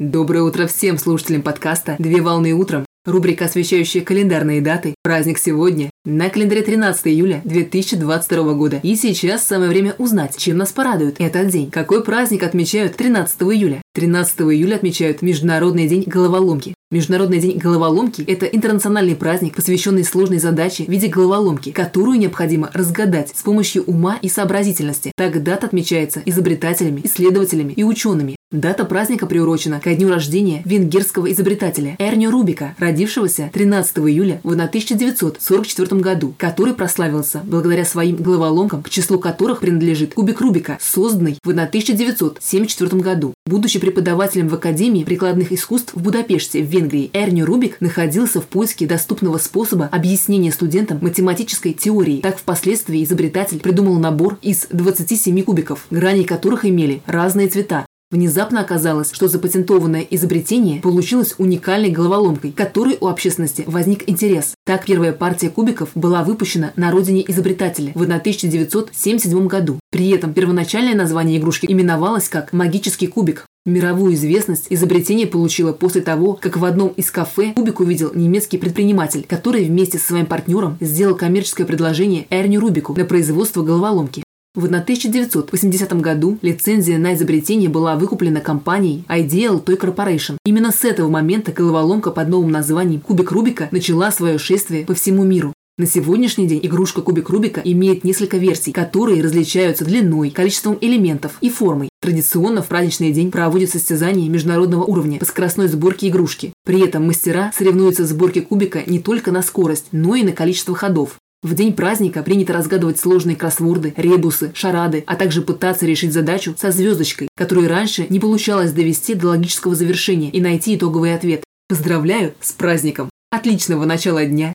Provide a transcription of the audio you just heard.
Доброе утро всем слушателям подкаста «Две волны утром». Рубрика, освещающая календарные даты. Праздник сегодня. На календаре 13 июля 2022 года. И сейчас самое время узнать, чем нас порадует этот день. Какой праздник отмечают 13 июля? 13 июля отмечают Международный день головоломки. Международный день головоломки – это интернациональный праздник, посвященный сложной задаче в виде головоломки, которую необходимо разгадать с помощью ума и сообразительности. Так дата отмечается изобретателями, исследователями и учеными. Дата праздника приурочена ко дню рождения венгерского изобретателя Эрнио Рубика, родившегося 13 июля в 1944 году, который прославился благодаря своим головоломкам, к числу которых принадлежит кубик Рубика, созданный в 1974 году. Будучи преподавателем в Академии прикладных искусств в Будапеште, в Венгрии, Эрни Рубик находился в поиске доступного способа объяснения студентам математической теории. Так впоследствии изобретатель придумал набор из 27 кубиков, грани которых имели разные цвета. Внезапно оказалось, что запатентованное изобретение получилось уникальной головоломкой, которой у общественности возник интерес. Так первая партия кубиков была выпущена на родине изобретателя в 1977 году. При этом первоначальное название игрушки именовалось как «магический кубик». Мировую известность изобретение получило после того, как в одном из кафе кубик увидел немецкий предприниматель, который вместе со своим партнером сделал коммерческое предложение Эрни Рубику для производства головоломки. В 1980 году лицензия на изобретение была выкуплена компанией Ideal Toy Corporation. Именно с этого момента головоломка под новым названием «Кубик Рубика» начала свое шествие по всему миру. На сегодняшний день игрушка Кубик Рубика имеет несколько версий, которые различаются длиной, количеством элементов и формой. Традиционно в праздничный день проводят состязания международного уровня по скоростной сборке игрушки. При этом мастера соревнуются в сборке кубика не только на скорость, но и на количество ходов. В день праздника принято разгадывать сложные кроссворды, ребусы, шарады, а также пытаться решить задачу со звездочкой, которую раньше не получалось довести до логического завершения и найти итоговый ответ. Поздравляю с праздником! Отличного начала дня!